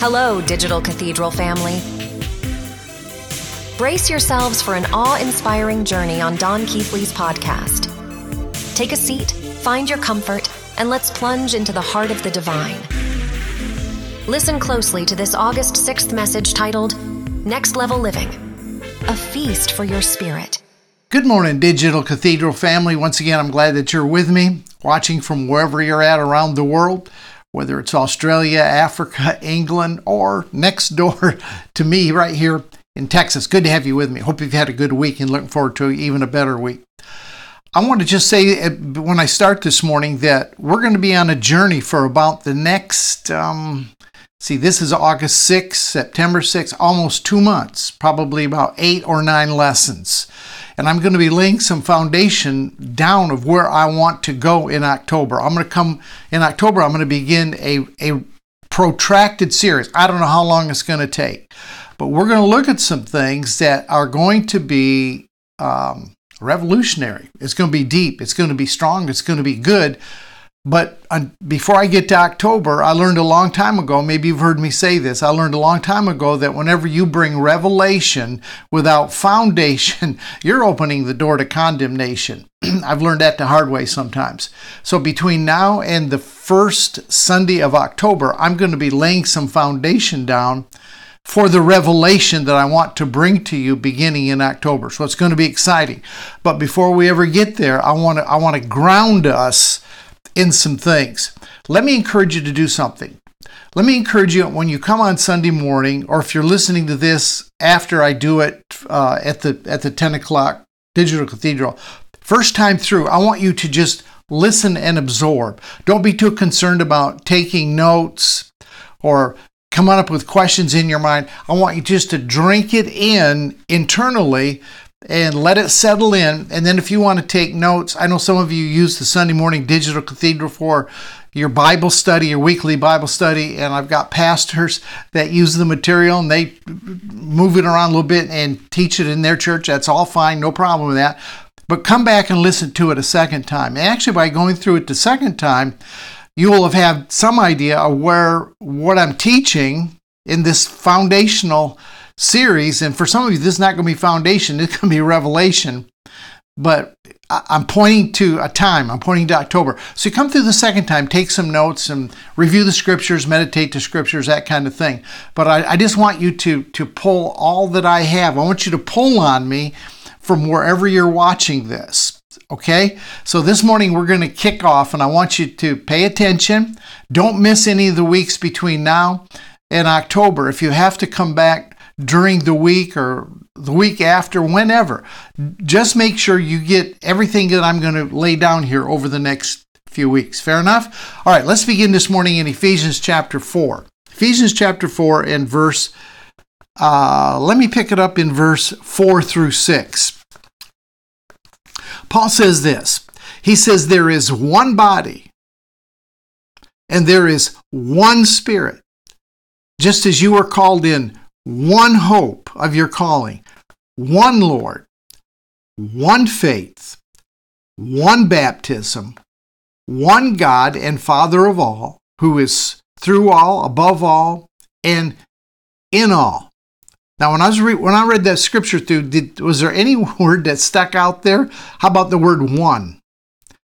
Hello, Digital Cathedral family. Brace yourselves for an awe inspiring journey on Don Keathley's podcast. Take a seat, find your comfort, and let's plunge into the heart of the divine. Listen closely to this August 6th message titled Next Level Living A Feast for Your Spirit. Good morning, Digital Cathedral family. Once again, I'm glad that you're with me, watching from wherever you're at around the world whether it's Australia, Africa, England, or next door to me right here in Texas. Good to have you with me. Hope you've had a good week and looking forward to even a better week. I want to just say uh, when I start this morning that we're going to be on a journey for about the next, um, see, this is August 6th, September 6th, almost two months, probably about eight or nine lessons and I'm going to be laying some foundation down of where I want to go in October. I'm going to come in October, I'm going to begin a, a protracted series. I don't know how long it's going to take, but we're going to look at some things that are going to be um, revolutionary. It's going to be deep, it's going to be strong, it's going to be good but uh, before I get to October, I learned a long time ago, maybe you've heard me say this, I learned a long time ago that whenever you bring revelation without foundation, you're opening the door to condemnation. I've learned that the hard way sometimes. So between now and the first Sunday of October, I'm going to be laying some foundation down for the revelation that I want to bring to you beginning in October. So it's going to be exciting. But before we ever get there, I want to I want to ground us in some things. Let me encourage you to do something. Let me encourage you when you come on Sunday morning, or if you're listening to this after I do it uh, at the at the 10 o'clock Digital Cathedral, first time through, I want you to just listen and absorb. Don't be too concerned about taking notes or coming up with questions in your mind. I want you just to drink it in internally and let it settle in. And then if you want to take notes, I know some of you use the Sunday morning digital cathedral for your Bible study, your weekly Bible study, and I've got pastors that use the material and they move it around a little bit and teach it in their church. That's all fine, no problem with that. But come back and listen to it a second time. And actually, by going through it the second time, you will have had some idea of where what I'm teaching in this foundational series. And for some of you, this is not going to be foundation, it's going to be revelation. But I'm pointing to a time, I'm pointing to October. So you come through the second time, take some notes and review the scriptures, meditate the scriptures, that kind of thing. But I, I just want you to, to pull all that I have. I want you to pull on me from wherever you're watching this. Okay? So this morning we're going to kick off, and I want you to pay attention. Don't miss any of the weeks between now and October. If you have to come back during the week or the week after, whenever. Just make sure you get everything that I'm going to lay down here over the next few weeks. Fair enough? All right, let's begin this morning in Ephesians chapter 4. Ephesians chapter 4 and verse, uh, let me pick it up in verse 4 through 6. Paul says this He says, There is one body and there is one spirit, just as you are called in one hope of your calling, one Lord, one faith, one baptism, one God and Father of all, who is through all, above all, and in all. Now, when I was re- when I read that scripture through, did, was there any word that stuck out there? How about the word one?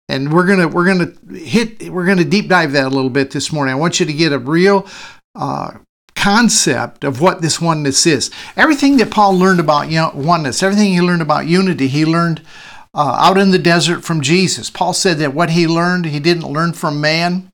And we're gonna we're gonna hit we're gonna deep dive that a little bit this morning. I want you to get a real uh, concept of what this oneness is. Everything that Paul learned about oneness, everything he learned about unity, he learned uh, out in the desert from Jesus. Paul said that what he learned, he didn't learn from man.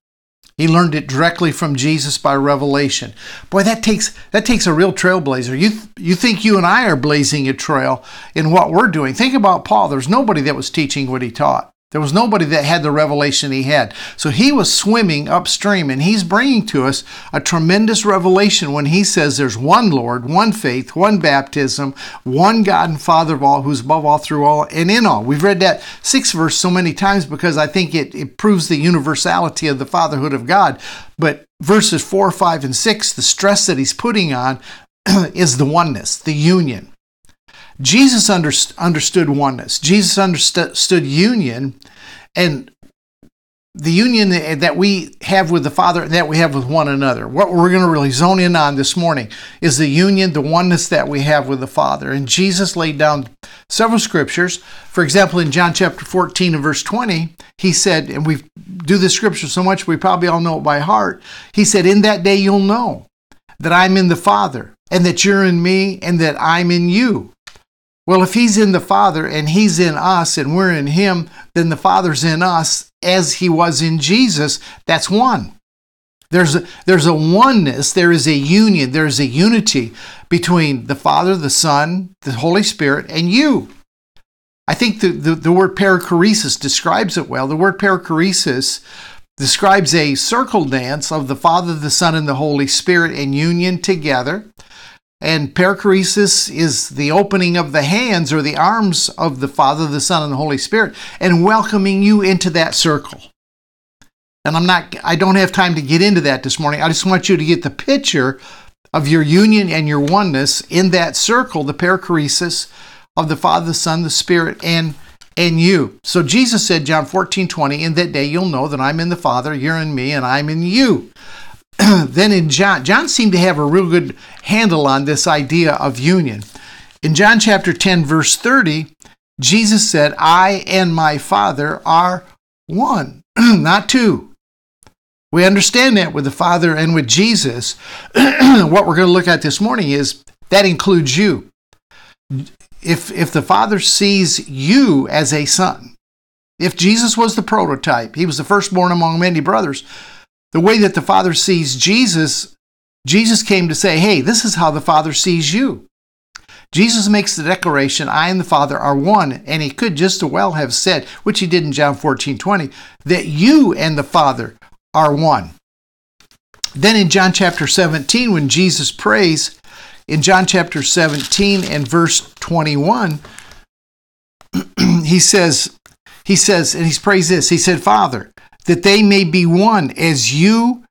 He learned it directly from Jesus by revelation. Boy, that takes that takes a real trailblazer. You you think you and I are blazing a trail in what we're doing? Think about Paul. There's nobody that was teaching what he taught. There was nobody that had the revelation he had. So he was swimming upstream, and he's bringing to us a tremendous revelation when he says there's one Lord, one faith, one baptism, one God and Father of all, who's above all, through all, and in all. We've read that sixth verse so many times because I think it, it proves the universality of the fatherhood of God. But verses four, five, and six, the stress that he's putting on is the oneness, the union. Jesus understood oneness. Jesus understood union. And the union that we have with the Father, and that we have with one another. What we're going to really zone in on this morning is the union, the oneness that we have with the Father. And Jesus laid down several scriptures. For example, in John chapter 14 and verse 20, he said, and we do this scripture so much we probably all know it by heart. He said, In that day you'll know that I'm in the Father, and that you're in me, and that I'm in you. Well, if he's in the Father and he's in us and we're in him, then the Father's in us as he was in Jesus. That's one. There's a, there's a oneness, there is a union, there is a unity between the Father, the Son, the Holy Spirit, and you. I think the, the, the word perichoresis describes it well. The word perichoresis describes a circle dance of the Father, the Son, and the Holy Spirit in union together. And perichoresis is the opening of the hands or the arms of the Father, the Son, and the Holy Spirit and welcoming you into that circle. And I'm not I don't have time to get into that this morning. I just want you to get the picture of your union and your oneness in that circle, the perichoresis of the Father, the Son, the Spirit, and and you. So Jesus said, John 14, 20, in that day you'll know that I'm in the Father, you're in me, and I'm in you. then in John, John seemed to have a real good handle on this idea of union. In John chapter 10, verse 30, Jesus said, I and my Father are one, not two. We understand that with the Father and with Jesus. what we're going to look at this morning is that includes you. If, if the Father sees you as a son, if Jesus was the prototype, he was the firstborn among many brothers, the way that the Father sees Jesus, Jesus came to say, hey, this is how the Father sees you. Jesus makes the declaration, I and the Father are one, and he could just as well have said, which he did in John 14 20, that you and the Father are one. Then in John chapter 17, when Jesus prays, in John chapter 17 and verse 21, he says, he says, and he's prays this, he said, Father, that they may be one as you,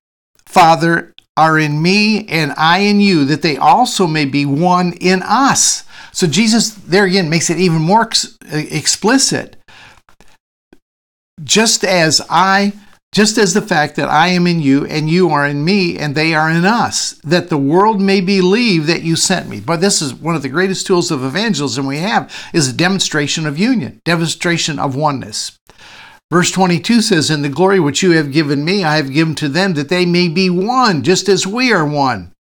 Father, are in me and I in you, that they also may be one in us. So Jesus, there again, makes it even more ex- explicit. Just as I, just as the fact that I am in you and you are in me and they are in us, that the world may believe that you sent me. But this is one of the greatest tools of evangelism we have is a demonstration of union, demonstration of oneness. Verse 22 says, In the glory which you have given me, I have given to them, that they may be one, just as we are one.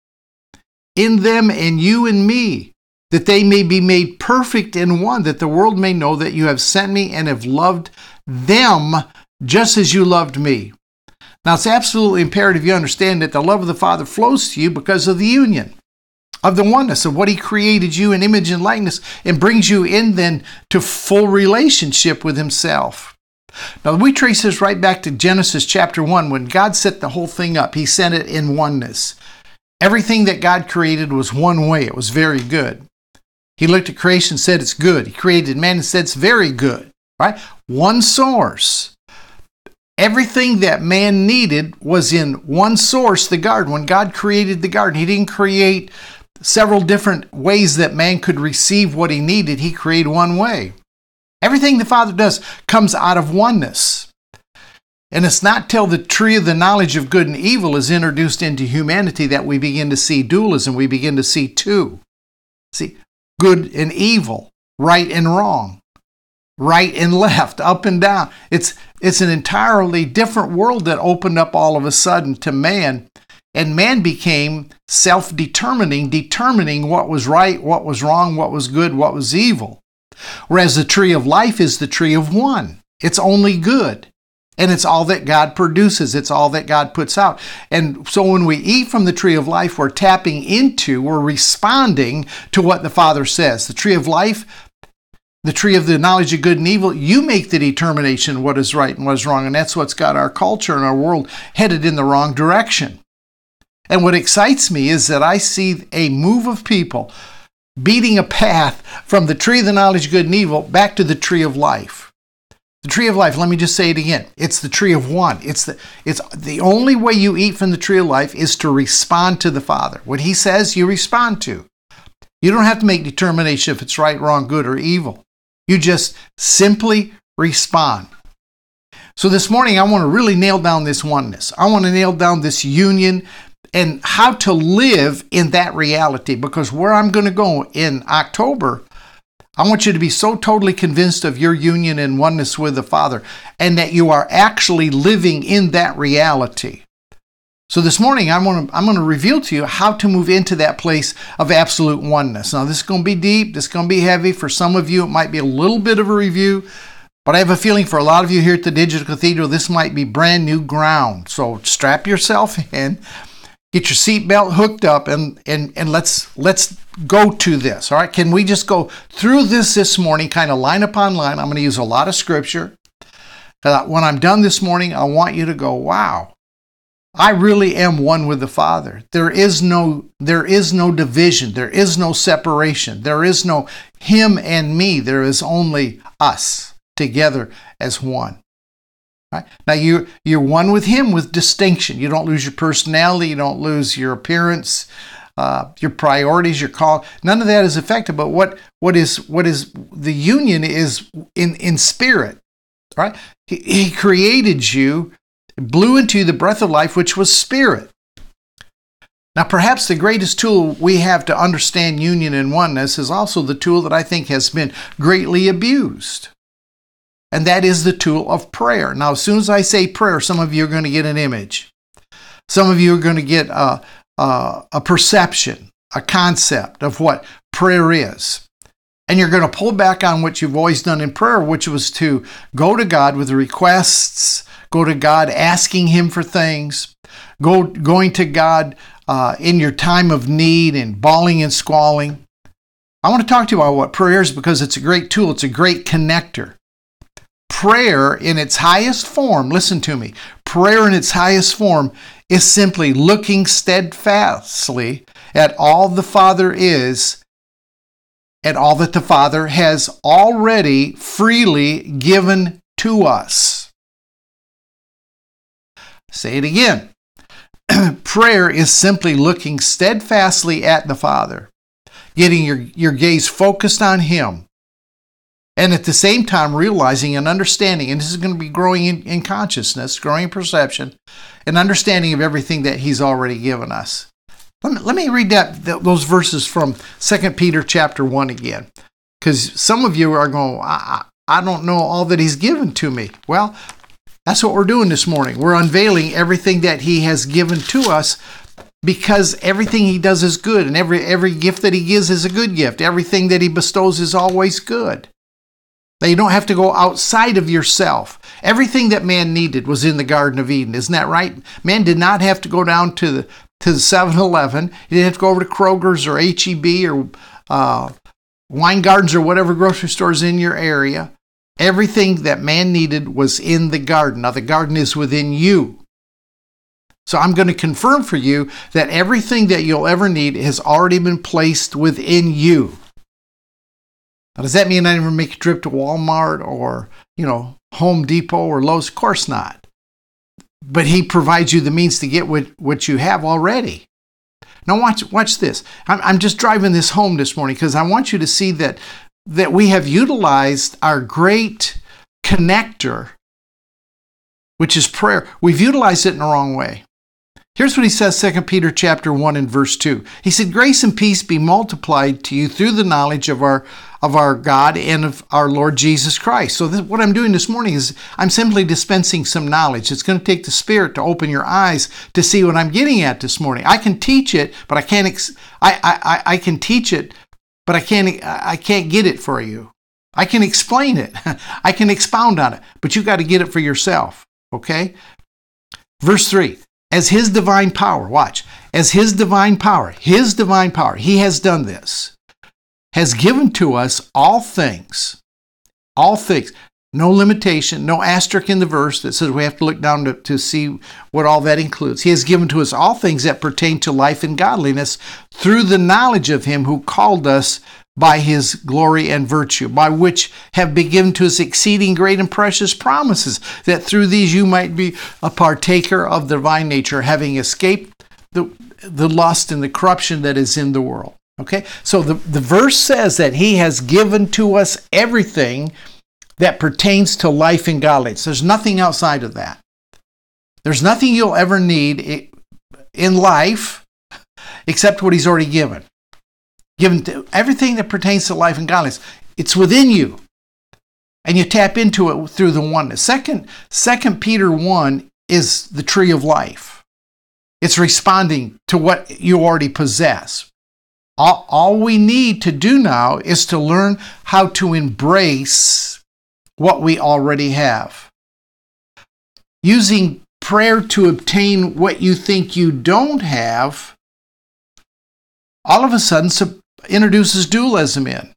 In them and you and me, that they may be made perfect in one, that the world may know that you have sent me and have loved them just as you loved me. Now, it's absolutely imperative you understand that the love of the Father flows to you because of the union, of the oneness of what He created you in image and likeness, and brings you in then to full relationship with Himself. Now, we trace this right back to Genesis chapter 1 when God set the whole thing up. He sent it in oneness. Everything that God created was one way, it was very good. He looked at creation and said it's good. He created man and said it's very good, right? One source. Everything that man needed was in one source, the garden. When God created the garden, He didn't create several different ways that man could receive what he needed. He created one way. Everything the Father does comes out of oneness. And it's not till the tree of the knowledge of good and evil is introduced into humanity that we begin to see dualism. We begin to see two. See, good and evil, right and wrong, right and left, up and down. It's, it's an entirely different world that opened up all of a sudden to man. And man became self determining, determining what was right, what was wrong, what was good, what was evil. Whereas the tree of life is the tree of one. It's only good. And it's all that God produces. It's all that God puts out. And so when we eat from the tree of life, we're tapping into, we're responding to what the Father says. The tree of life, the tree of the knowledge of good and evil, you make the determination what is right and what is wrong. And that's what's got our culture and our world headed in the wrong direction. And what excites me is that I see a move of people beating a path from the tree of the knowledge of good and evil back to the tree of life. The tree of life, let me just say it again. It's the tree of one. It's the it's the only way you eat from the tree of life is to respond to the Father. What he says, you respond to. You don't have to make determination if it's right, wrong, good, or evil. You just simply respond. So this morning, I want to really nail down this oneness. I want to nail down this union and how to live in that reality because where I'm going to go in October, I want you to be so totally convinced of your union and oneness with the Father and that you are actually living in that reality. So this morning I'm going to I'm going to reveal to you how to move into that place of absolute oneness. Now this is going to be deep, this is going to be heavy for some of you it might be a little bit of a review, but I have a feeling for a lot of you here at the Digital Cathedral this might be brand new ground. So strap yourself in, get your seatbelt hooked up and and and let's let's go to this. All right? Can we just go through this this morning kind of line upon line? I'm going to use a lot of scripture. Uh, when I'm done this morning, I want you to go, "Wow, I really am one with the Father. There is no there is no division, there is no separation. There is no him and me. There is only us together as one. Right? Now you you're one with him with distinction. You don't lose your personality, you don't lose your appearance, uh, your priorities, your call. None of that is affected. But what what is what is the union is in in spirit, right? He, he created you blew into you the breath of life, which was spirit. Now, perhaps the greatest tool we have to understand union and oneness is also the tool that I think has been greatly abused. And that is the tool of prayer. Now, as soon as I say prayer, some of you are going to get an image. Some of you are going to get a, a, a perception, a concept of what prayer is. And you're going to pull back on what you've always done in prayer, which was to go to God with requests, go to God asking Him for things, go, going to God uh, in your time of need and bawling and squalling. I want to talk to you about what prayer is because it's a great tool, it's a great connector. Prayer in its highest form, listen to me, prayer in its highest form is simply looking steadfastly at all the Father is and all that the Father has already freely given to us. Say it again. Prayer is simply looking steadfastly at the Father, getting your, your gaze focused on Him, and at the same time realizing and understanding, and this is going to be growing in, in consciousness, growing in perception, and understanding of everything that He's already given us. Let me, let me read that, those verses from 2 Peter chapter 1 again, because some of you are going, I, I don't know all that He's given to me. Well, that's what we're doing this morning. We're unveiling everything that He has given to us because everything He does is good, and every, every gift that He gives is a good gift. Everything that He bestows is always good. That you don't have to go outside of yourself. Everything that man needed was in the Garden of Eden, isn't that right? Man did not have to go down to the to the 7-Eleven. He didn't have to go over to Kroger's or HEB or uh, Gardens or whatever grocery stores in your area. Everything that man needed was in the garden. Now, the garden is within you. So, I'm going to confirm for you that everything that you'll ever need has already been placed within you. Now, does that mean I never make a trip to Walmart or, you know, Home Depot or Lowe's? Of course not. But He provides you the means to get what, what you have already. Now, watch, watch this. I'm, I'm just driving this home this morning because I want you to see that that we have utilized our great connector, which is prayer. We've utilized it in the wrong way. Here's what he says 2 Peter chapter 1 and verse 2. He said, Grace and peace be multiplied to you through the knowledge of our of our God and of our Lord Jesus Christ. So this, what I'm doing this morning is I'm simply dispensing some knowledge. It's going to take the Spirit to open your eyes to see what I'm getting at this morning. I can teach it, but I can't. Ex- I, I I can teach it, but I can't I can't get it for you. I can explain it. I can expound on it, but you got to get it for yourself, okay? Verse 3. As his divine power, watch, as his divine power, his divine power, he has done this, has given to us all things, all things, no limitation, no asterisk in the verse that says we have to look down to, to see what all that includes. He has given to us all things that pertain to life and godliness through the knowledge of Him who called us by His glory and virtue, by which have been given to us exceeding great and precious promises, that through these you might be a partaker of the divine nature, having escaped the, the lust and the corruption that is in the world. Okay, so the, the verse says that He has given to us everything that pertains to life and godliness. There's nothing outside of that. There's nothing you'll ever need in life except what He's already given. Given to everything that pertains to life and godliness, it's within you. And you tap into it through the oneness. Second, Second Peter 1 is the tree of life. It's responding to what you already possess. All, all we need to do now is to learn how to embrace what we already have. Using prayer to obtain what you think you don't have, all of a sudden introduces dualism in.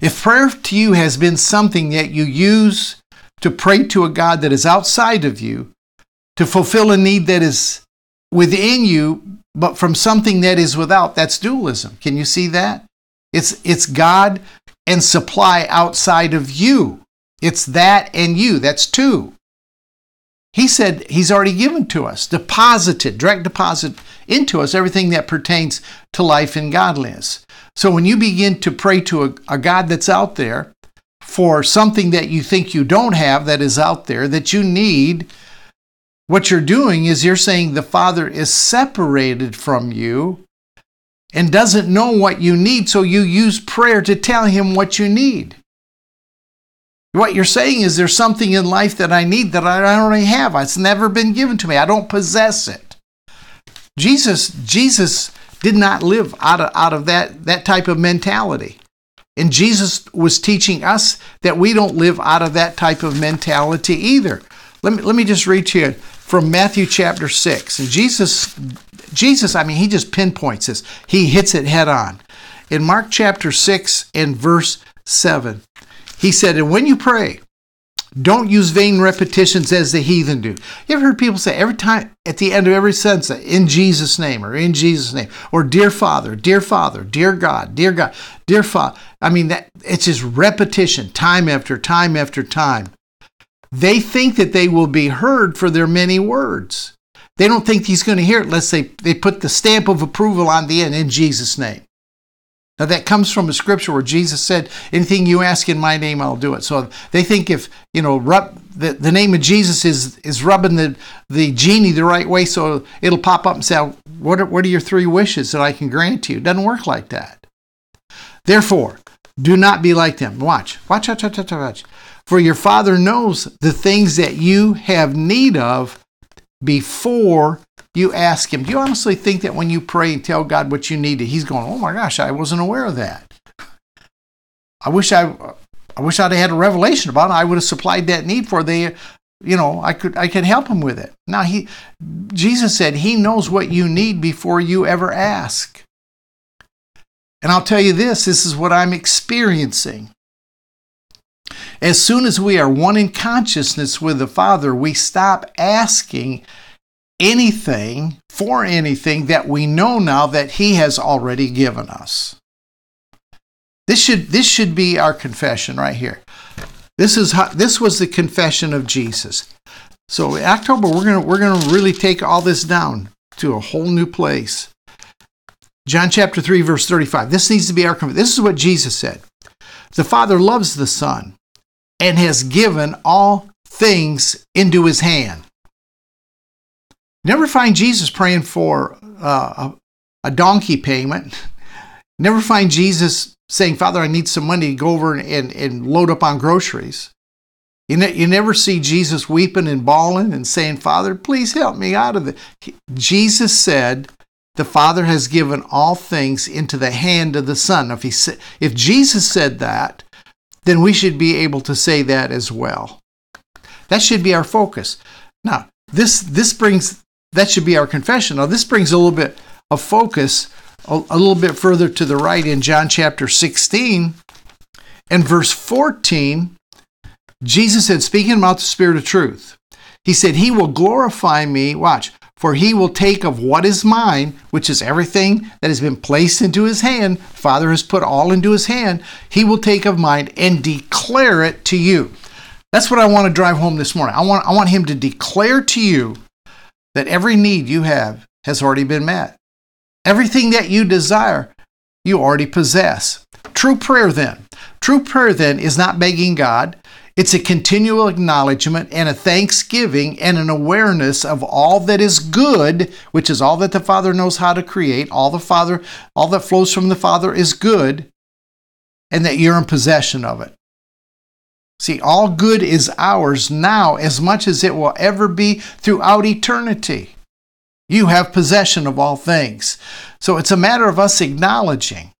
If prayer to you has been something that you use to pray to a God that is outside of you, to fulfill a need that is within you, but from something that is without, that's dualism. Can you see that? It's, it's God and supply outside of you. It's that and you. That's two. He said he's already given to us, deposited, direct deposit into us everything that pertains to life and godliness. So when you begin to pray to a, a God that's out there for something that you think you don't have that is out there that you need, what you're doing is you're saying the Father is separated from you and doesn't know what you need, so you use prayer to tell him what you need. What you're saying is there's something in life that I need that I don't already have. It's never been given to me. I don't possess it. Jesus, Jesus did not live out of, out of that, that type of mentality. And Jesus was teaching us that we don't live out of that type of mentality either. Let me, let me just read to you from Matthew chapter 6. And Jesus, Jesus, I mean, he just pinpoints this. He hits it head on. In Mark chapter 6 and verse 7, he said, And when you pray, don't use vain repetitions as the heathen do. You ever heard people say every time at the end of every sentence, in Jesus' name or in Jesus' name, or dear Father, dear Father, dear God, dear God, dear Father. I mean, that it's just repetition, time after time after time. They think that they will be heard for their many words. They don't think he's going to hear it unless they, they put the stamp of approval on the end in Jesus' name. Now, that comes from a scripture where Jesus said, Anything you ask in my name, I'll do it. So they think if, you know, rub, the, the name of Jesus is, is rubbing the, the genie the right way, so it'll pop up and say, what are, what are your three wishes that I can grant you? It doesn't work like that. Therefore, do not be like them. Watch, watch, watch, watch, watch, watch. For your Father knows the things that you have need of before you ask Him. Do you honestly think that when you pray and tell God what you need, He's going, "Oh my gosh, I wasn't aware of that. I wish I, I wish I'd had a revelation about it. I would have supplied that need for the." you know i could i could help him with it now he jesus said he knows what you need before you ever ask and i'll tell you this this is what i'm experiencing as soon as we are one in consciousness with the Father, we stop asking anything for anything that we know now that He has already given us. This should, this should be our confession right here. This, is how, this was the confession of Jesus. So in October, we're going we're gonna really take all this down to a whole new place. John chapter 3, verse 35. This needs to be our confession. This is what Jesus said. The Father loves the Son and has given all things into his hand. Never find Jesus praying for uh, a, donkey payment. Never find Jesus saying, Father, I need some money to go over and, and, and load up on groceries. You, ne- you never see Jesus weeping and bawling and saying, Father, please help me out of it. Jesus said, the Father has given all things into the hand of the Son. If, he sa- if Jesus said that, then we should be able to say that as well. That should be our focus. Now, this this brings that should be our confession. Now, this brings a little bit of focus a, a little bit further to the right in John chapter 16 and verse 14. Jesus said, speaking about the Spirit of truth, He said, He will glorify me. Watch, for he will take of what is mine, which is everything that has been placed into his hand, Father has put all into his hand, he will take of mine and declare it to you. That's what I want to drive home this morning. I want, I want him to declare to you that every need you have has already been met. Everything that you desire, you already possess. True prayer, then. True prayer then is not begging God. It's a continual acknowledgement and a thanksgiving and an awareness of all that is good, which is all that the Father knows how to create. All the Father, all that flows from the Father is good, and that you're in possession of it. See, all good is ours now as much as it will ever be throughout eternity. You have possession of all things. So it's a matter of us acknowledging.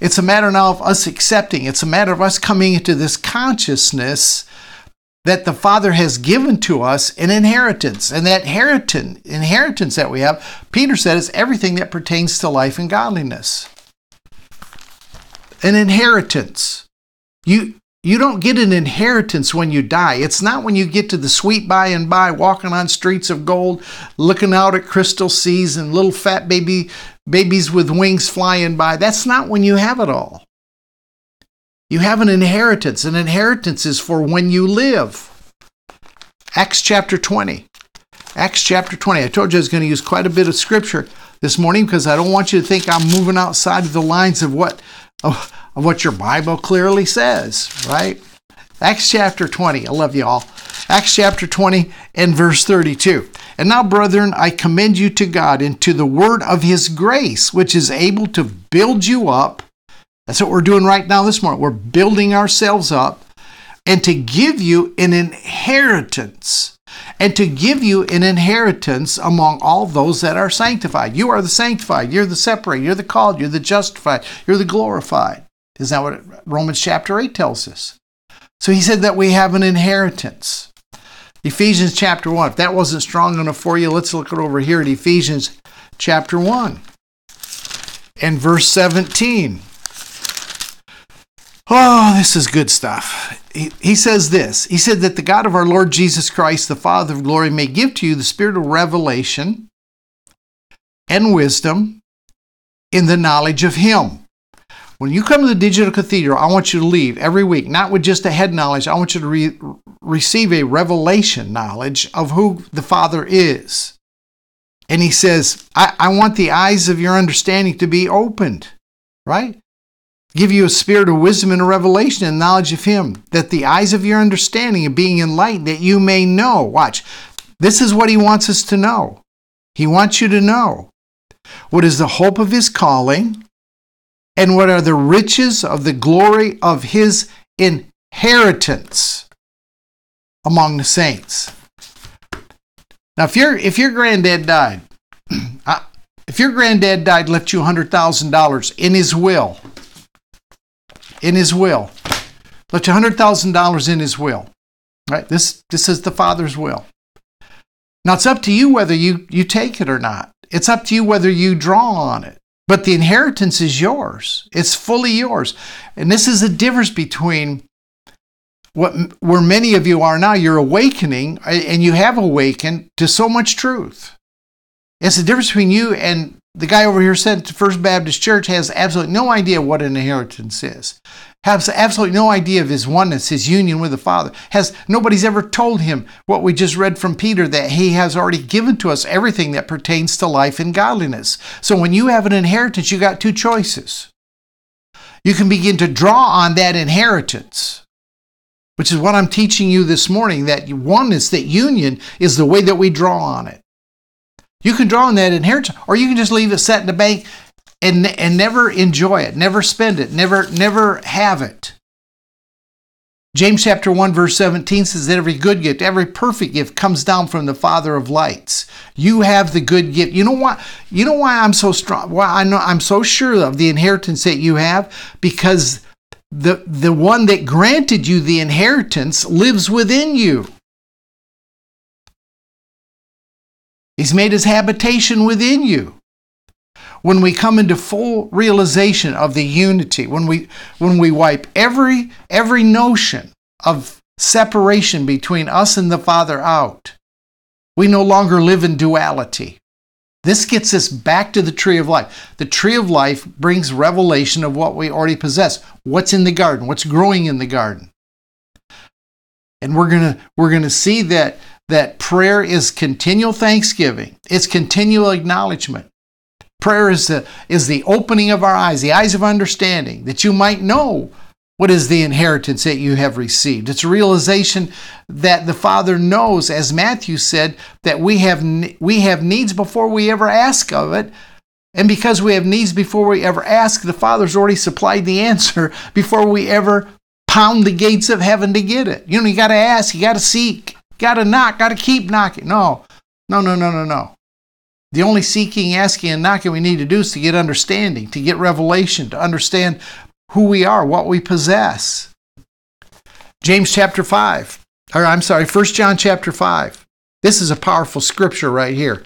It's a matter now of us accepting. It's a matter of us coming into this consciousness that the Father has given to us an inheritance. And that inheritance that we have, Peter said, is everything that pertains to life and godliness. An inheritance. You, you don't get an inheritance when you die. It's not when you get to the sweet by and by, walking on streets of gold, looking out at crystal seas and little fat baby babies with wings flying by. That's not when you have it all. You have an inheritance. An inheritance is for when you live. Acts chapter 20. Acts chapter 20. I told you I was going to use quite a bit of scripture this morning because I don't want you to think I'm moving outside of the lines of what of, of what your Bible clearly says, right? Acts chapter 20. I love you all. Acts chapter 20 and verse 32. And now, brethren, I commend you to God and to the word of his grace, which is able to build you up. That's what we're doing right now this morning. We're building ourselves up and to give you an inheritance and to give you an inheritance among all those that are sanctified. You are the sanctified, you're the separated, you're the called, you're the justified, you're the glorified. Is that what Romans chapter 8 tells us? So he said that we have an inheritance. Ephesians chapter 1. If that wasn't strong enough for you, let's look it over here at Ephesians chapter 1 and verse 17. Oh, this is good stuff. He, he says this He said that the God of our Lord Jesus Christ, the Father of glory, may give to you the spirit of revelation and wisdom in the knowledge of Him. When you come to the Digital Cathedral, I want you to leave every week, not with just a head knowledge, I want you to re- receive a revelation knowledge of who the Father is. And he says, I, I want the eyes of your understanding to be opened, right? give you a spirit of wisdom and a revelation and knowledge of Him, that the eyes of your understanding are being enlightened, that you may know. Watch, this is what He wants us to know. He wants you to know what is the hope of His calling and what are the riches of the glory of His inheritance among the saints. Now, if your if your granddad died, if your granddad died, left you hundred thousand dollars in his will, in his will. Left you $100,000 in his will. Right? This, this is the Father's will. Now it's up to you whether you, you take it or not. It's up to you whether you draw on it. But the inheritance is yours. It's fully yours. And this is the difference between what where many of you are now. You're awakening uh, and you have awakened to so much truth. It's the difference between you and the guy over here said First Baptist Church has absolutely no idea what an inheritance is. Has absolutely no idea of his oneness, his union with the Father. Has nobody's ever told him what we just read from Peter that he has already given to us everything that pertains to life and godliness. So when you have an inheritance, you got two choices. You can begin to draw on that inheritance, which is what I'm teaching you this morning. That oneness, that union, is the way that we draw on it. You can draw on that inheritance, or you can just leave it set in the bank and, and never enjoy it, never spend it, never, never have it. James chapter 1 verse 17 says that every good gift, every perfect gift comes down from the Father of lights. You have the good gift. You know why you know why I'm so strong why I know I'm so sure of the inheritance that you have because the the one that granted you the inheritance lives within you. He's made his habitation within you. When we come into full realization of the unity, when we when we wipe every every notion of separation between us and the Father out, we no longer live in duality. This gets us back to the tree of life. The tree of life brings revelation of what we already possess. What's in the garden? What's growing in the garden? And we're going to we're going to see that that prayer is continual thanksgiving, it's continual acknowledgement. Prayer is the, is the opening of our eyes, the eyes of understanding, that you might know What is the inheritance that you have received? It's a realization that the Father knows, as Matthew said, that we have we have needs before we ever ask of it. And because we have needs before we ever ask, the Father's already supplied the answer before we ever pound the gates of heaven to get it. You know, you got to ask, you got to seek, got to knock, got to keep knocking. No, no, no, no, no, no. The only seeking, asking, and knocking we need to do is to get understanding, to get revelation, to understand who we are, what we possess. James chapter 5, or I'm sorry, 1 John chapter 5. This is a powerful scripture right here.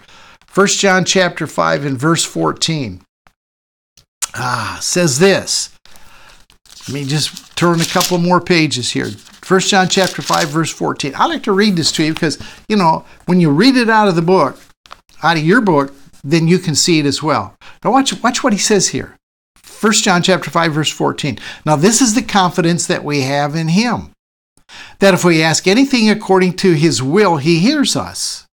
1 John chapter 5 and verse 14. Ah, says this. Let me just turn a couple more pages here. 1 John chapter 5 verse 14. I like to read this to you because, you know, when you read it out of the book, out of your book, then you can see it as well. Now watch watch what he says here. 1 John chapter 5 verse 14. Now this is the confidence that we have in him. That if we ask anything according to his will, he hears us.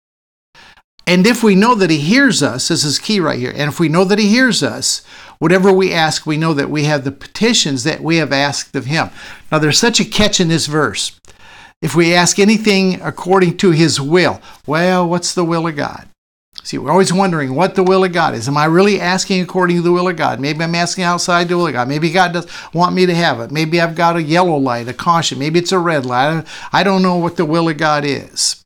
And if we know that he hears us, this is key right here. And if we know that he hears us, whatever we ask, we know that we have the petitions that we have asked of him. Now there's such a catch in this verse. If we ask anything according to his will, well, what's the will of God? See, we're always wondering what the will of God is. Am I really asking according to the will of God? Maybe I'm asking outside the will of God. Maybe God doesn't want me to have it. Maybe I've got a yellow light, a caution. Maybe it's a red light. I don't know what the will of God is.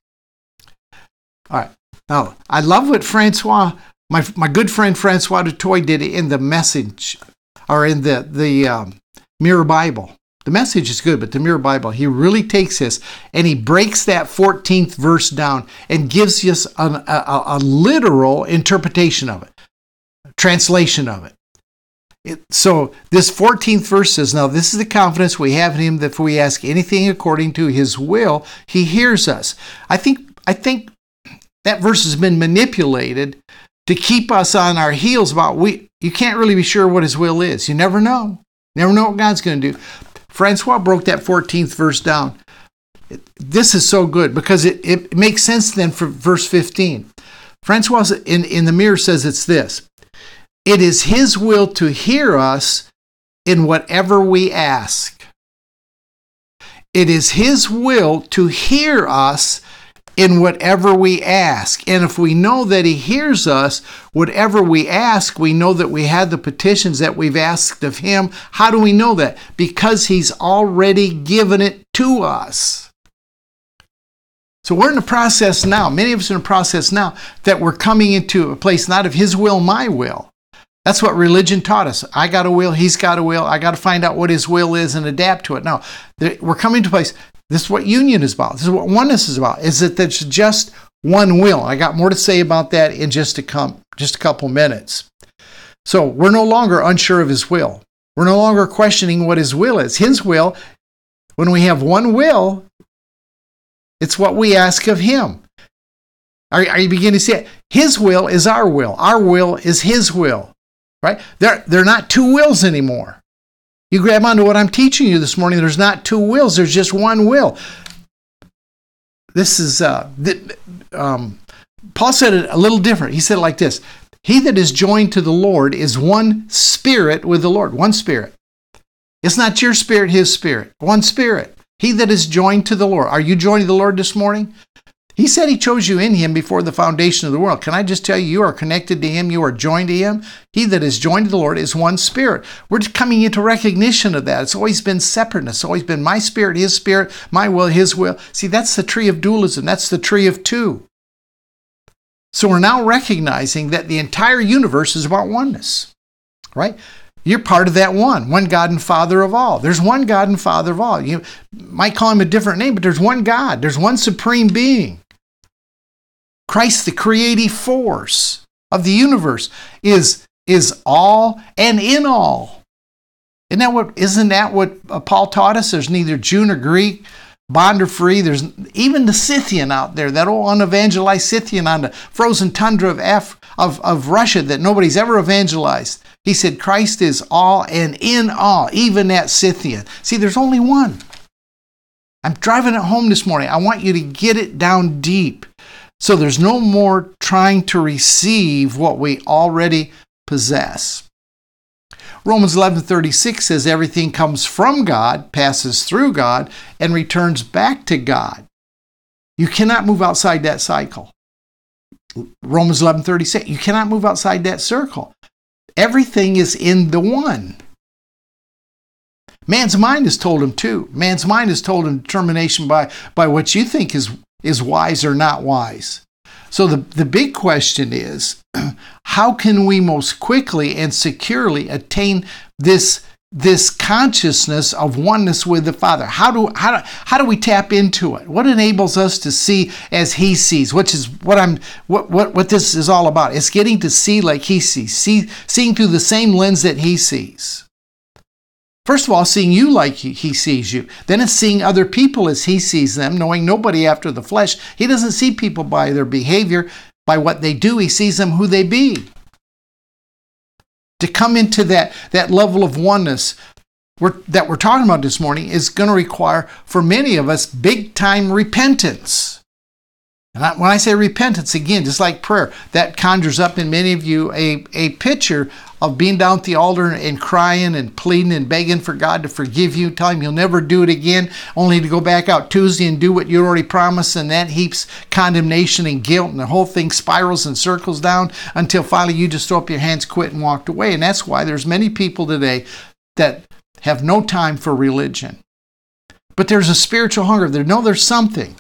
All right. Now, I love what Francois, my, my good friend Francois du Toit did in the message, or in the, the um, Mirror Bible. The message is good, but the Mirror Bible, he really takes this and he breaks that 14th verse down and gives us an, a, a, literal interpretation of it, translation of it. it. So this 14th verse says, Now this is the confidence we have in him that if we ask anything according to his will, he hears us. I think, I think that verse has been manipulated to keep us on our heels about we you can't really be sure what his will is. You never know. Never know what God's going to do. Francois broke that 14th verse down. This is so good because it, it makes sense then for verse 15. Francois in, in the mirror says it's this It is his will to hear us in whatever we ask. It is his will to hear us in whatever we ask. And if we know that He hears us, whatever we ask, we know that we had the petitions that we've asked of Him. How do we know that? Because He's already given it to us. So we're in the process now, many of us in the process now, that we're coming into a place not of His will, my will. That's what religion taught us. I got a will, he's got a will. I got to find out what his will is and adapt to it. No, we're coming to place this is what union is about. This is what oneness is about. Is that there's just one will. I got more to say about that in just a com- just a couple minutes. So we're no longer unsure of his will. We're no longer questioning what his will is. His will, when we have one will, it's what we ask of him. Are, are you beginning to see it? His will is our will. Our will is his will. Right? They're, they're not two wills anymore. You grab onto what I'm teaching you this morning. There's not two wills, there's just one will. This is, uh, um, Paul said it a little different. He said it like this He that is joined to the Lord is one spirit with the Lord, one spirit. It's not your spirit, his spirit, one spirit. He that is joined to the Lord. Are you joined to the Lord this morning? He said he chose you in him before the foundation of the world. Can I just tell you, you are connected to him, you are joined to him. He that is joined to the Lord is one spirit. We're coming into recognition of that. It's always been separateness, it's always been my spirit, his spirit, my will, his will. See, that's the tree of dualism, that's the tree of two. So we're now recognizing that the entire universe is about oneness, right? You're part of that one, one God and Father of all. There's one God and Father of all. You might call him a different name, but there's one God, there's one supreme being. Christ, the creative force of the universe, is, is all and in all. Isn't that what, isn't that what uh, Paul taught us? There's neither Jew nor Greek, bond or free. There's even the Scythian out there, that old unevangelized Scythian on the frozen tundra of, Af- of, of Russia that nobody's ever evangelized. He said, Christ is all and in all, even that Scythian. See, there's only one. I'm driving it home this morning. I want you to get it down deep. So there's no more trying to receive what we already possess. Romans 11:36 says everything comes from God, passes through God, and returns back to God. You cannot move outside that cycle. Romans 11:36, you cannot move outside that circle. Everything is in the one. Man's mind has told him too. Man's mind has told him determination by, by what you think is, is wise or not wise. So the, the big question is how can we most quickly and securely attain this, this consciousness of oneness with the Father? How do, how, do, how do we tap into it? What enables us to see as He sees, which is what, I'm, what, what, what this is all about? It's getting to see like He sees, see, seeing through the same lens that He sees. First of all, seeing you like he, sees you. Then it's seeing other people as he sees them, knowing nobody after the flesh. He doesn't see people by their behavior, by what they do. He sees them who they be. To come into that, that level of oneness we're, that we're talking about this morning is going to require, for many of us, big time repentance. And I, when I say repentance, again, just like prayer, that conjures up in many of you a, a picture of being down at the altar and crying and pleading and begging for God to forgive you, telling him you'll never do it again, only to go back out Tuesday and do what you already promised, and that heaps condemnation and guilt, and the whole thing spirals and circles down until finally you just throw up your hands, quit, and walked away. And that's why there's many people today that have no time for religion. But there's a spiritual hunger. They know there's something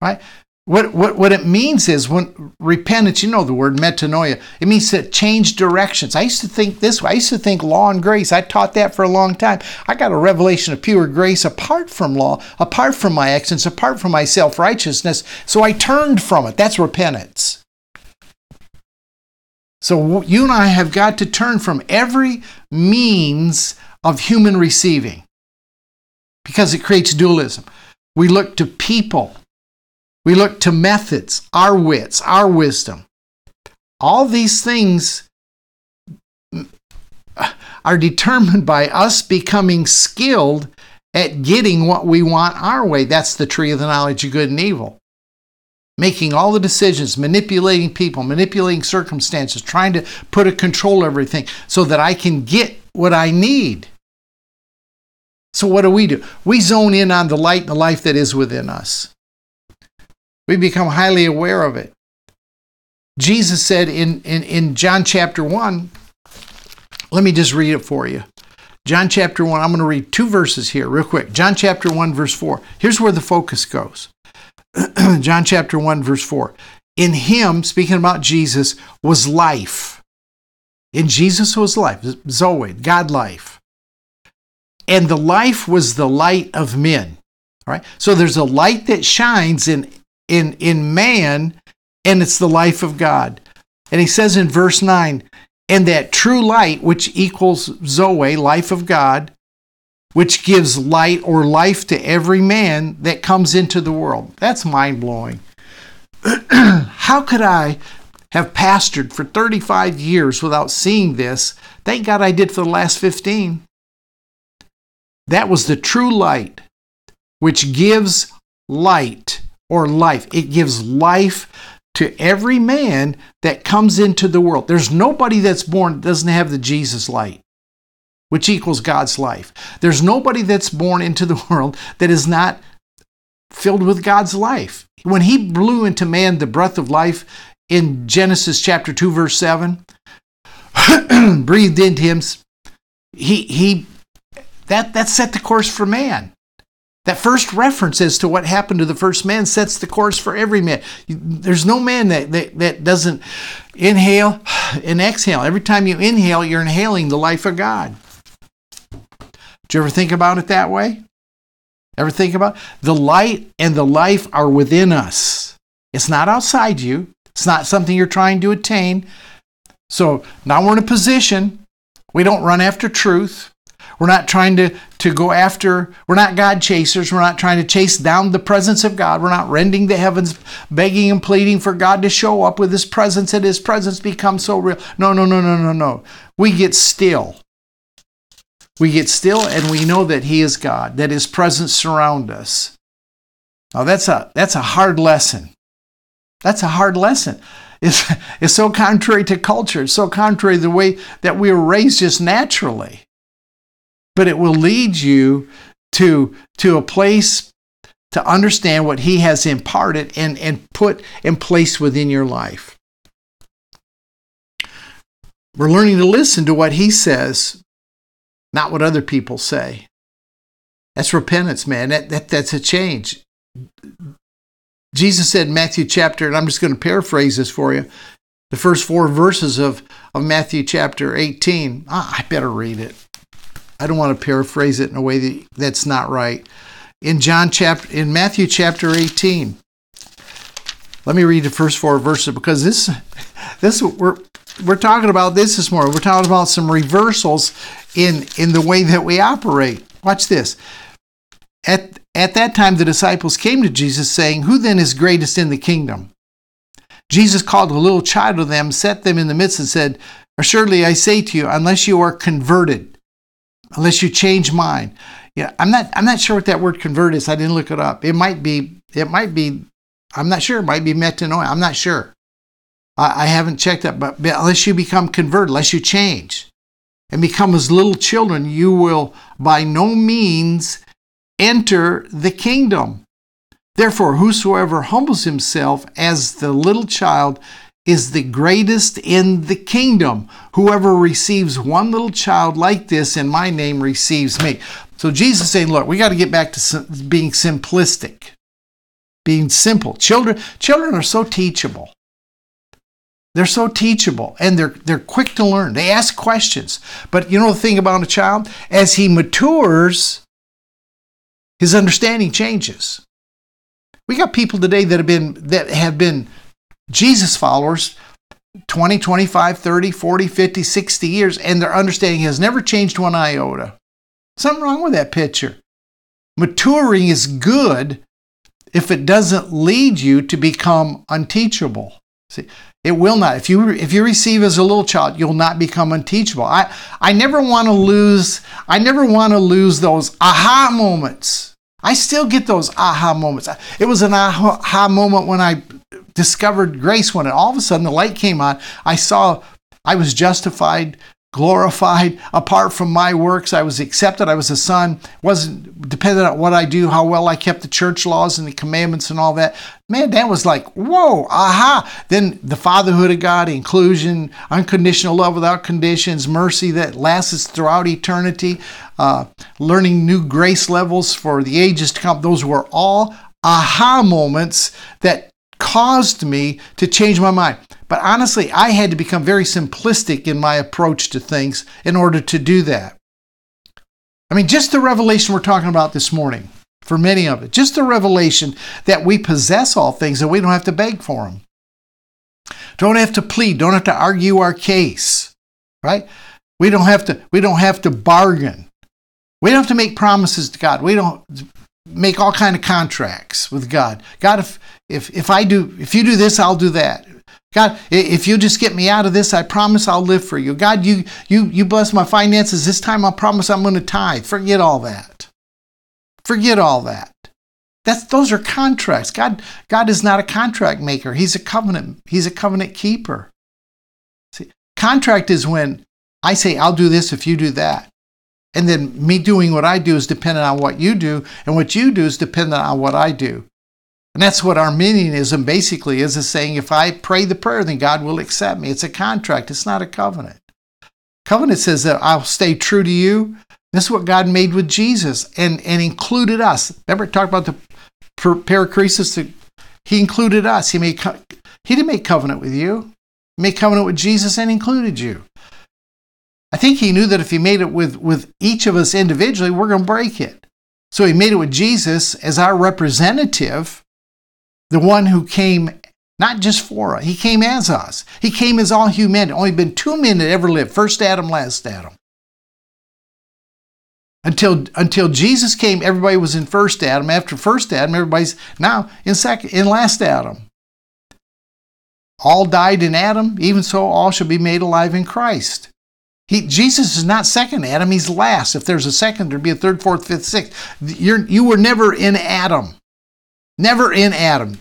right? What, what, what it means is when repentance, you know the word metanoia, it means to change directions. I used to think this way. I used to think law and grace. I taught that for a long time. I got a revelation of pure grace apart from law, apart from my actions, apart from my self righteousness. So I turned from it. That's repentance. So you and I have got to turn from every means of human receiving because it creates dualism. We look to people we look to methods, our wits, our wisdom. All these things are determined by us becoming skilled at getting what we want our way. That's the tree of the knowledge of good and evil. Making all the decisions, manipulating people, manipulating circumstances, trying to put a control over everything so that I can get what I need. So, what do we do? We zone in on the light and the life that is within us. We become highly aware of it. Jesus said in, in, in John chapter 1, let me just read it for you. John chapter 1, I'm going to read two verses here real quick. John chapter 1, verse 4. Here's where the focus goes. John chapter 1, verse 4. In him, speaking about Jesus, was life. In Jesus was life, Zoe, God life. And the life was the light of men. All right? So there's a light that shines in in, in man, and it's the life of God. And he says in verse 9, and that true light, which equals Zoe, life of God, which gives light or life to every man that comes into the world. That's mind blowing. How could I have pastored for 35 years without seeing this? Thank God I did for the last 15. That was the true light, which gives light or life. It gives life to every man that comes into the world. There's nobody that's born that doesn't have the Jesus light, which equals God's life. There's nobody that's born into the world that is not filled with God's life. When he blew into man the breath of life in Genesis chapter 2 verse 7, breathed into him, he he that that set the course for man. That first reference as to what happened to the first man sets the course for every man. There's no man that, that, that doesn't inhale and exhale. Every time you inhale, you're inhaling the life of God. Do you ever think about it that way? Ever think about it? the light and the life are within us. It's not outside you. It's not something you're trying to attain. So now we're in a position. We don't run after truth. We're not trying to, to go after, we're not God chasers. We're not trying to chase down the presence of God. We're not rending the heavens, begging and pleading for God to show up with His presence and His presence becomes so real. No, no, no, no, no, no. We get still. We get still and we know that He is God, that His presence surrounds us. Now that's a that's a hard lesson. That's a hard lesson. It's, it's so contrary to culture. It's so contrary to the way that we were raised just naturally. But it will lead you to, to a place to understand what He has imparted and, and put in place within your life. We're learning to listen to what He says, not what other people say. That's repentance, man. That, that, that's a change. Jesus said in Matthew chapter, and I'm just going to paraphrase this for you, the first four verses of, of Matthew chapter 18. Ah, I better read it. I don't want to paraphrase it in a way that, that's not right. In John chapter in Matthew chapter 18. Let me read the first four verses because this this we're we're talking about this this morning. We're talking about some reversals in in the way that we operate. Watch this. At at that time, the disciples came to Jesus, saying, Who then is greatest in the kingdom? Jesus called a little child to them, set them in the midst, and said, Assuredly, I say to you, unless you are converted, unless you change mind. Yeah, I'm not. I'm not sure what that word "convert" is. I didn't look it up. It might be. It might be. I'm not sure. It might be metanoia. I'm not sure. I, I haven't checked that. But, but unless you become converted, unless you change and become as little children, you will by no means enter the kingdom. Therefore, whosoever humbles himself as the little child is the greatest in the kingdom. Whoever receives one little child like this in my name receives me. So Jesus saying, look, we got to get back to being simplistic, being simple. Children, children are so teachable. They're so teachable and they're they're quick to learn. They ask questions. But you know the thing about a child, as he matures, his understanding changes. We got people today that have been that have been Jesus followers 20, 25, 30, 40, 50, 60 years and their understanding has never changed one iota. Something wrong with that picture. Maturing is good if it doesn't lead you to become unteachable. See, it will not. If you if you receive as a little child, you'll not become unteachable. I I never want to lose I never want to lose those aha moments. I still get those aha moments. It was an aha moment when I discovered grace when all of a sudden the light came on. I saw I was justified glorified. Apart from my works i was accepted. I was a son. Wasn't dependent on what i do how well i kept the church laws and the commandments and all that. Man that was like whoa aha. Then the fatherhood of god inclusion unconditional love without conditions mercy that lasts throughout eternity uh, learning new grace levels for the ages to come. Those were all aha moments that caused me to change my mind but honestly, I had to become very simplistic in my approach to things in order to do that. I mean, just the revelation we're talking about this morning, for many of it, just the revelation that we possess all things and we don't have to beg for them. Don't have to plead, don't have to argue our case, right? We don't have to we don't have to bargain. We don't have to make promises to God. We don't make all kind of contracts with God. God, if if if I do if you do this, I'll do that. God, if you just get me out of this, I promise I'll live for you. God, you you you bless my finances this time. I promise I'm going to tithe. Forget all that. Forget all that. That's those are contracts. God God is not a contract maker. He's a covenant. He's a covenant keeper. See, contract is when I say I'll do this if you do that. And then me doing what I do is dependent on what you do, and what you do is dependent on what I do. And that's what Arminianism basically is, is saying if I pray the prayer, then God will accept me. It's a contract, it's not a covenant. Covenant says that I'll stay true to you. This is what God made with Jesus and, and included us. Remember, talk about the perichoresis. He included us. He made he didn't make covenant with you. He made covenant with Jesus and included you. I think he knew that if he made it with, with each of us individually, we're going to break it. So he made it with Jesus as our representative the one who came not just for us, he came as us. He came as all humanity. Only been two men that ever lived first Adam, last Adam. Until, until Jesus came, everybody was in first Adam. After first Adam, everybody's now in second in last Adam. All died in Adam, even so all shall be made alive in Christ. He, Jesus is not second Adam, he's last. If there's a second, there'd be a third, fourth, fifth, sixth. You're, you were never in Adam. Never in Adam.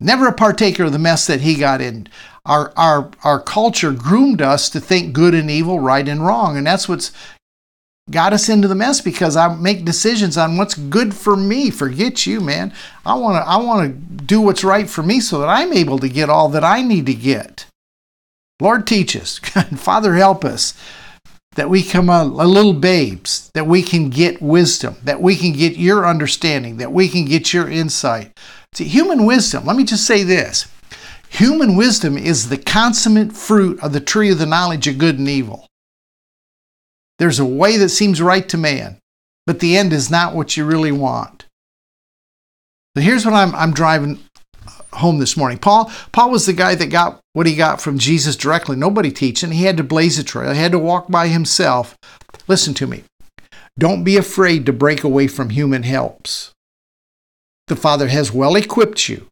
never a partaker of the mess that he got in. Our, our, our culture groomed us to think good and evil, right and wrong. And that's what's got us into the mess because I make decisions on what's good for me. Forget you, man. I want to I want to do what's right for me so that I'm able to get all that I need to get. Lord teach us. Father help us that we come a, little babes, that we can get wisdom, that we can get your understanding, that we can get your insight. See, human wisdom, let me just say this. Human wisdom is the consummate fruit of the tree of the knowledge of good and evil. There's a way that seems right to man, but the end is not what you really want. So here's what I'm, I'm driving home this morning. Paul, Paul was the guy that got what he got from Jesus directly. Nobody teaching. He had to blaze a trail. He had to walk by himself. Listen to me. Don't be afraid to break away from human helps. The Father has well equipped you.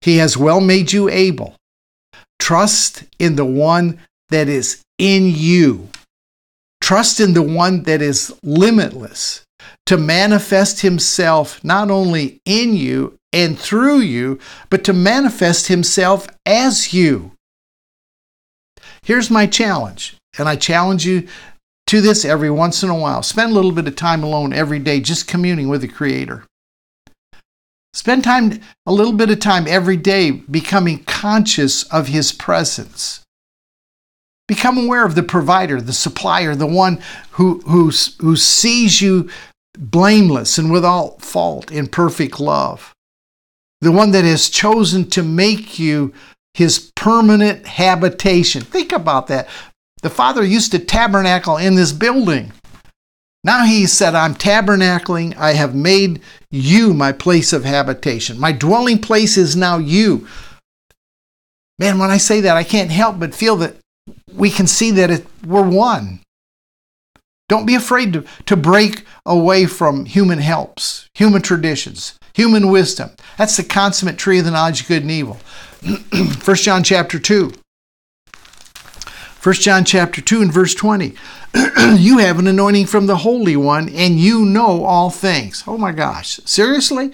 He has well made you able. Trust in the one that is in you. Trust in the one that is limitless to manifest himself not only in you and through you, but to manifest himself as you. Here's my challenge, and I challenge you to this every once in a while. Spend a little bit of time alone every day just communing with the Creator. Spend time, a little bit of time every day becoming conscious of His presence. Become aware of the provider, the supplier, the one who, who, who sees you blameless and without fault in perfect love. The one that has chosen to make you his permanent habitation. Think about that. The Father used to tabernacle in this building. Now he said, I'm tabernacling. I have made you my place of habitation. My dwelling place is now you. Man, when I say that, I can't help but feel that we can see that it, we're one. Don't be afraid to, to break away from human helps, human traditions, human wisdom. That's the consummate tree of the knowledge of good and evil. 1 John chapter 2. 1 John chapter 2 and verse 20. you have an anointing from the Holy One, and you know all things. Oh my gosh. Seriously?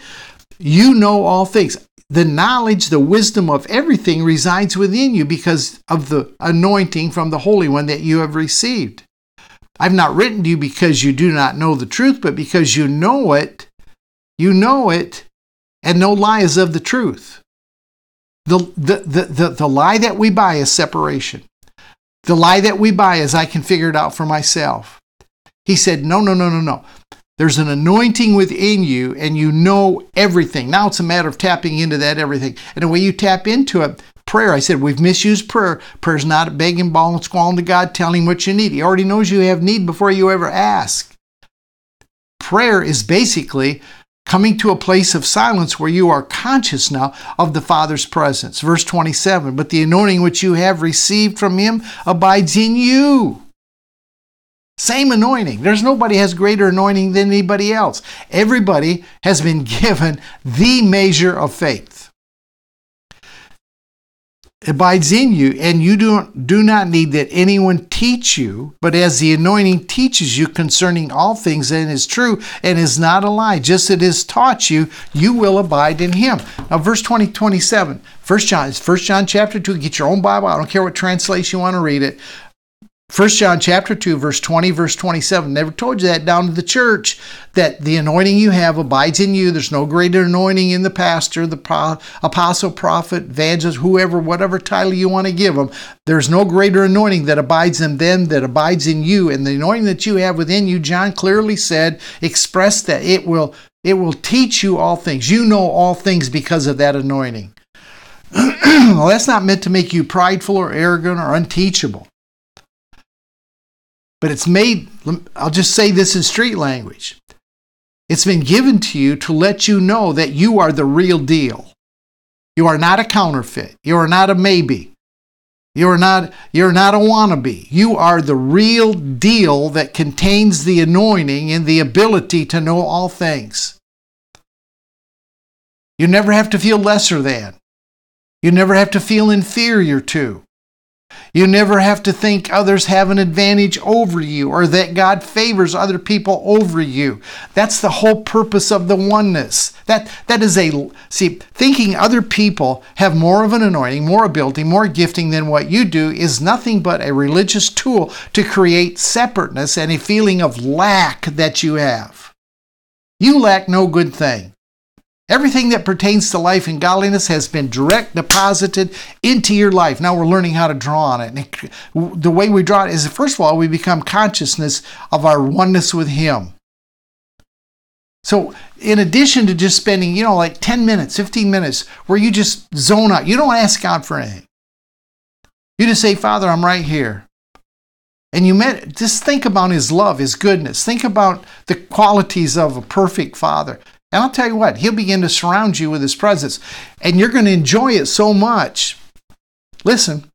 You know all things the knowledge, the wisdom of everything resides within you because of the anointing from the Holy One that you have received. I've not written to you because you do not know the truth, but because you know it, you know it, and no lie is of the truth. The, the, the, the, the lie that we buy is separation. The lie that we buy is I can figure it out for myself. He said, No, no, no, no, no. There's an anointing within you and you know everything. Now it's a matter of tapping into that everything. And the way you tap into it, prayer, I said we've misused prayer. Prayer's not begging, bawling, squalling to God, telling Him what you need. He already knows you have need before you ever ask. Prayer is basically coming to a place of silence where you are conscious now of the Father's presence. Verse 27 But the anointing which you have received from Him abides in you same anointing. There's nobody has greater anointing than anybody else. Everybody has been given the measure of faith. Abides in you, and you do, do not need that anyone teach you, but as the anointing teaches you concerning all things and is true and is not a lie, just as it is taught you, you will abide in him. Now, verse 20, 27, 1 John, 1 John chapter 2, get your own Bible. I don't care what translation you want to read it. 1 John chapter 2 verse 20 verse 27 never told you that down to the church that the anointing you have abides in you. There's no greater anointing in the pastor the pro- apostle prophet evangelist whoever whatever title you want to give them there's no greater anointing that abides in them that abides in you. And the anointing that you have within you John clearly said expressed that it will it will teach you all things. You know all things because of that anointing. Well that's not meant to make you prideful or arrogant or unteachable but it's made, I'll just say this in street language. It's been given to you to let you know that you are the real deal. You are not a counterfeit. You are not a maybe. You're not, you're not a wannabe. You are the real deal that contains the anointing and the ability to know all things. You never have to feel lesser than. You never have to feel inferior to. You never have to think others have an advantage over you or that God favors other people over you. That's the whole purpose of the oneness. That that is a see thinking other people have more of an anointing, more ability, more gifting than what you do is nothing but a religious tool to create separateness and a feeling of lack that you have. You lack no good thing. Everything that pertains to life and godliness has been direct deposited into your life. Now we're learning how to draw on it. And the way we draw it is, first of all, we become consciousness of our oneness with Him. So, in addition to just spending, you know, like 10 minutes, 15 minutes, where you just zone out, you don't ask God for anything. You just say, Father, I'm right here. And you met, just think about His love, His goodness. Think about the qualities of a perfect Father. And I'll tell you what, he'll begin to surround you with his presence. And you're going to enjoy it so much. Listen,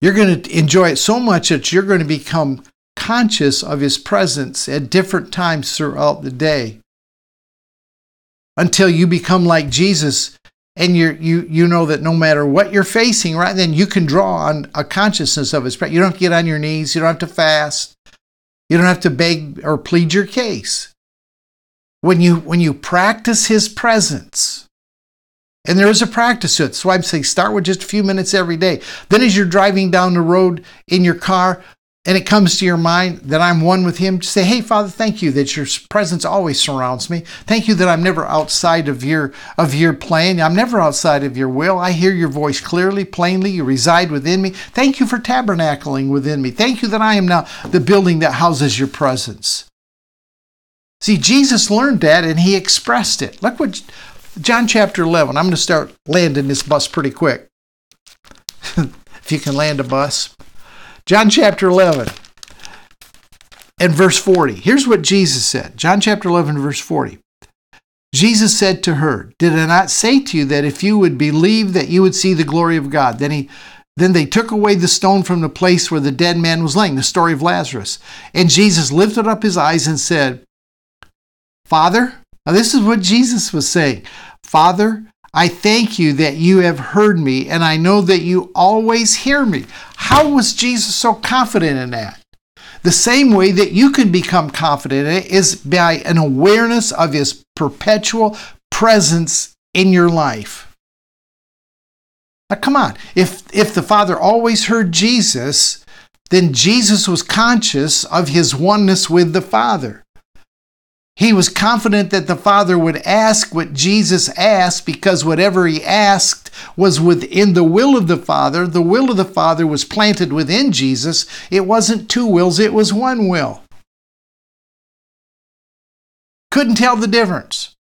you're going to enjoy it so much that you're going to become conscious of his presence at different times throughout the day until you become like Jesus and you you you know that no matter what you're facing right then you can draw on a consciousness of his presence you don't have to get on your knees you don't have to fast you don't have to beg or plead your case when you when you practice his presence. And there is a practice to it. So i'm saying start with just a few minutes every day. Then as you're driving down the road in your car and it comes to your mind that i'm one with him say hey father thank you that your presence always surrounds me. Thank you that i'm never outside of your of your plan. I'm never outside of your will. I hear your voice clearly plainly. You reside within me. Thank you for tabernacling within me. Thank you that i am now the building that houses your presence See, Jesus learned that and he expressed it. Look what John chapter 11. I'm going to start landing this bus pretty quick. if you can land a bus. John chapter 11 and verse 40. Here's what Jesus said. John chapter 11, verse 40. Jesus said to her, Did I not say to you that if you would believe that you would see the glory of God? Then he then they took away the stone from the place where the dead man was laying, the story of Lazarus. And Jesus lifted up his eyes and said, Father, now this is what Jesus was saying Father, I thank you that you have heard me, and I know that you always hear me. How was Jesus so confident in that? The same way that you can become confident in it is by an awareness of his perpetual presence in your life. Now, come on. If, if the Father always heard Jesus, then Jesus was conscious of his oneness with the Father. He was confident that the Father would ask what Jesus asked because whatever he asked was within the will of the Father. The will of the Father was planted within Jesus. It wasn't two wills, it was one will. Couldn't tell the difference.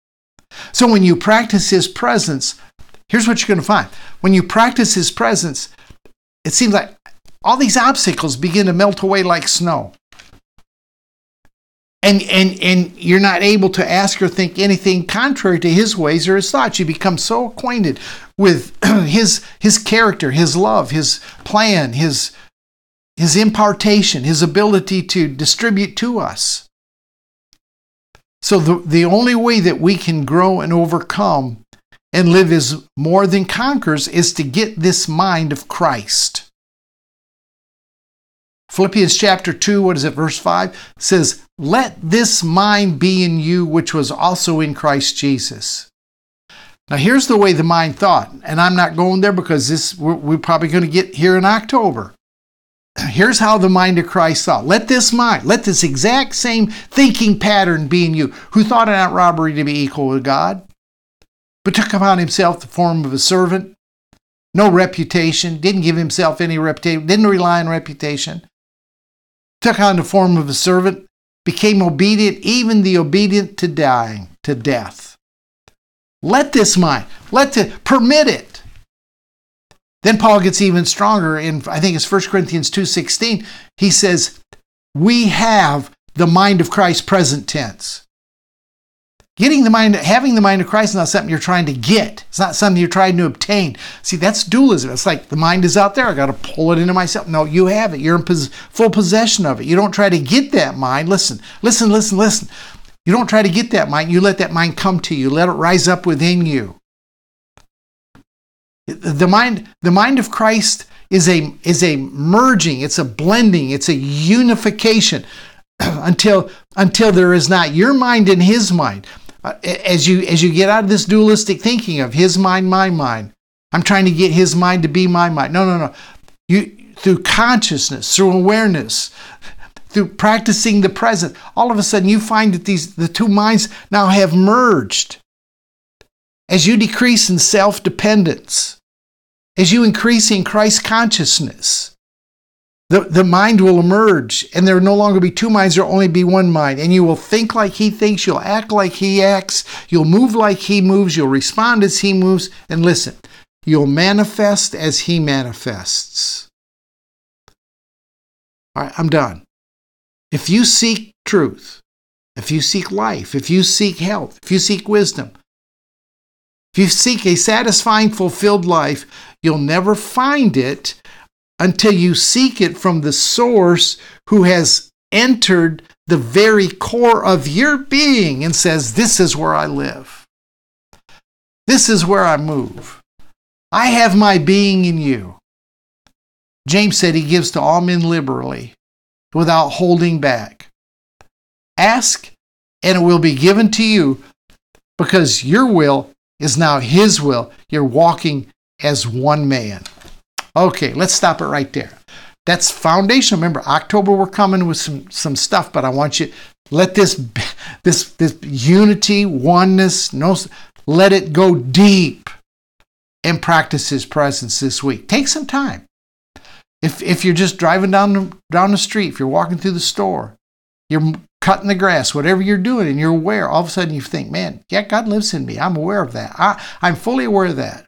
So when you practice His presence, here's what you're going to find. When you practice His presence, it seems like all these obstacles begin to melt away like snow and and and you're not able to ask or think anything contrary to his ways or his thoughts you become so acquainted with his his character his love his plan his his impartation his ability to distribute to us so the, the only way that we can grow and overcome and live as more than conquerors is to get this mind of Christ. Philippians chapter 2, what is it, verse 5 says, Let this mind be in you, which was also in Christ Jesus. Now, here's the way the mind thought, and I'm not going there because this we're, we're probably going to get here in October. Here's how the mind of Christ thought. Let this mind, let this exact same thinking pattern be in you, who thought not robbery to be equal with God, but took upon himself the form of a servant, no reputation, didn't give himself any reputation, didn't rely on reputation, took on the form of a servant, became obedient, even the obedient to dying, to death. Let this mind, let the permit it. Then Paul gets even stronger in I think it's 1 Corinthians 2:16. He says, "We have the mind of Christ present tense." Getting the mind, having the mind of Christ is not something you're trying to get. It's not something you're trying to obtain. See, that's dualism. It's like the mind is out there. I got to pull it into myself. No, you have it. You're in pos- full possession of it. You don't try to get that mind. Listen, listen, listen, listen. You don't try to get that mind. You let that mind come to you. Let it rise up within you. The mind, the mind of Christ is a is a merging, it's a blending, it's a unification until until there is not your mind and his mind. Uh, as you as you get out of this dualistic thinking of his mind, my mind, I'm trying to get his mind to be my mind. No, no, no. You through consciousness, through awareness, through practicing the present, all of a sudden you find that these the two minds now have merged. As you decrease in self-dependence, as you increase in Christ consciousness, the, the mind will emerge and there will no longer be two minds, there will only be one mind. And you will think like he thinks, you'll act like he acts, you'll move like he moves, you'll respond as he moves. And listen, you'll manifest as he manifests. All right, I'm done. If you seek truth, if you seek life, if you seek health, if you seek wisdom, if you seek a satisfying, fulfilled life, you'll never find it until you seek it from the source who has entered the very core of your being and says, This is where I live. This is where I move. I have my being in you. James said he gives to all men liberally without holding back. Ask, and it will be given to you because your will is now his will. You're walking as one man. Okay, let's stop it right there. That's foundation. Remember, October we're coming with some some stuff, but I want you let this this this unity, oneness, no let it go deep and practice his presence this week. Take some time. If if you're just driving down the, down the street, if you're walking through the store, you're cutting the grass, whatever you're doing, and you're aware, all of a sudden you think, man, yeah, God lives in me. I'm aware of that. I, I'm fully aware of that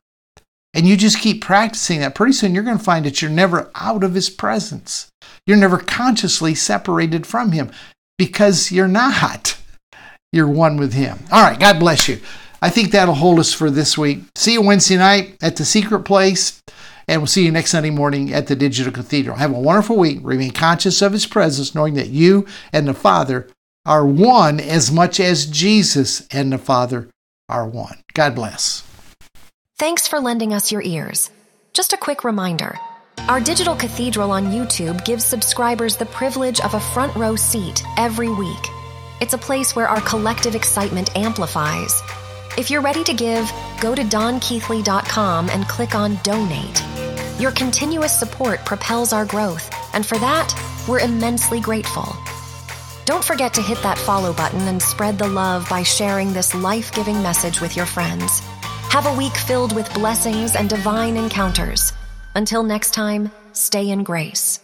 and you just keep practicing that, pretty soon you're going to find that you're never out of His presence. You're never consciously separated from Him because you're not. You're one with Him. All right, God bless you. I think that'll hold us for this week. See you Wednesday night at the secret place, and we'll see you next Sunday morning at the Digital Cathedral. Have a wonderful week. Remain conscious of His presence, knowing that you and the Father are one as much as Jesus and the Father are one. God bless. Thanks for lending us your ears. Just a quick reminder our digital cathedral on YouTube gives subscribers the privilege of a front row seat every week. It's a place where our collective excitement amplifies. If you're ready to give, go to donkeathley.com and click on Donate. Your continuous support propels our growth, and for that, we're immensely grateful. Don't forget to hit that follow button and spread the love by sharing this life giving message with your friends. Have a week filled with blessings and divine encounters. Until next time, stay in grace.